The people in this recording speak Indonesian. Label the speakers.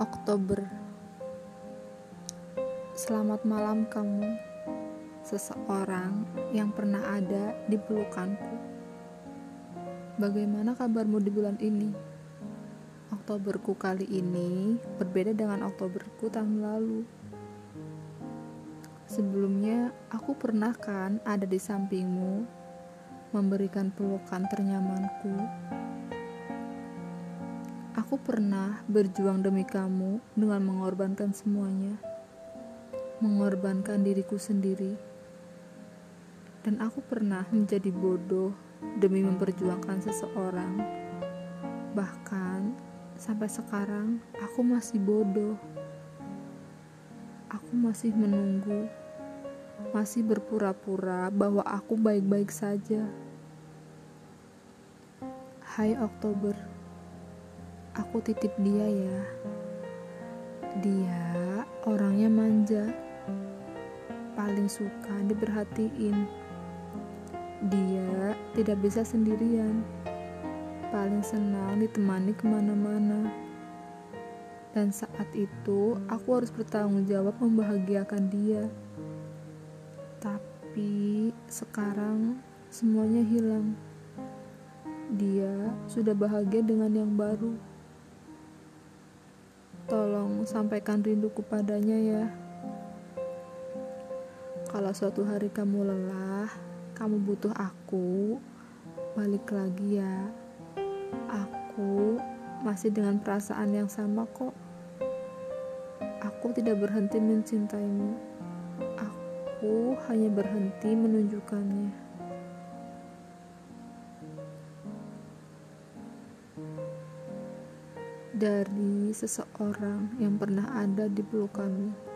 Speaker 1: Oktober. Selamat malam kamu Seseorang yang pernah ada di pelukanku. Bagaimana kabarmu di bulan ini? Oktoberku kali ini berbeda dengan Oktoberku tahun lalu. Sebelumnya aku pernah kan ada di sampingmu Memberikan pelukan ternyamanku Aku pernah berjuang demi kamu dengan mengorbankan semuanya, mengorbankan diriku sendiri, dan aku pernah menjadi bodoh demi memperjuangkan seseorang. Bahkan sampai sekarang, aku masih bodoh. Aku masih menunggu, masih berpura-pura bahwa aku baik-baik saja. Hai Oktober aku titip dia ya. Dia orangnya manja, paling suka diperhatiin. Dia tidak bisa sendirian, paling senang ditemani ke mana-mana. Dan saat itu aku harus bertanggung jawab membahagiakan dia. Tapi sekarang semuanya hilang. Dia sudah bahagia dengan yang baru. Tolong sampaikan rinduku padanya ya. Kalau suatu hari kamu lelah, kamu butuh aku, balik lagi ya. Aku masih dengan perasaan yang sama kok. Aku tidak berhenti mencintaimu. Aku hanya berhenti menunjukkannya. Dari seseorang yang pernah ada di pelukanmu.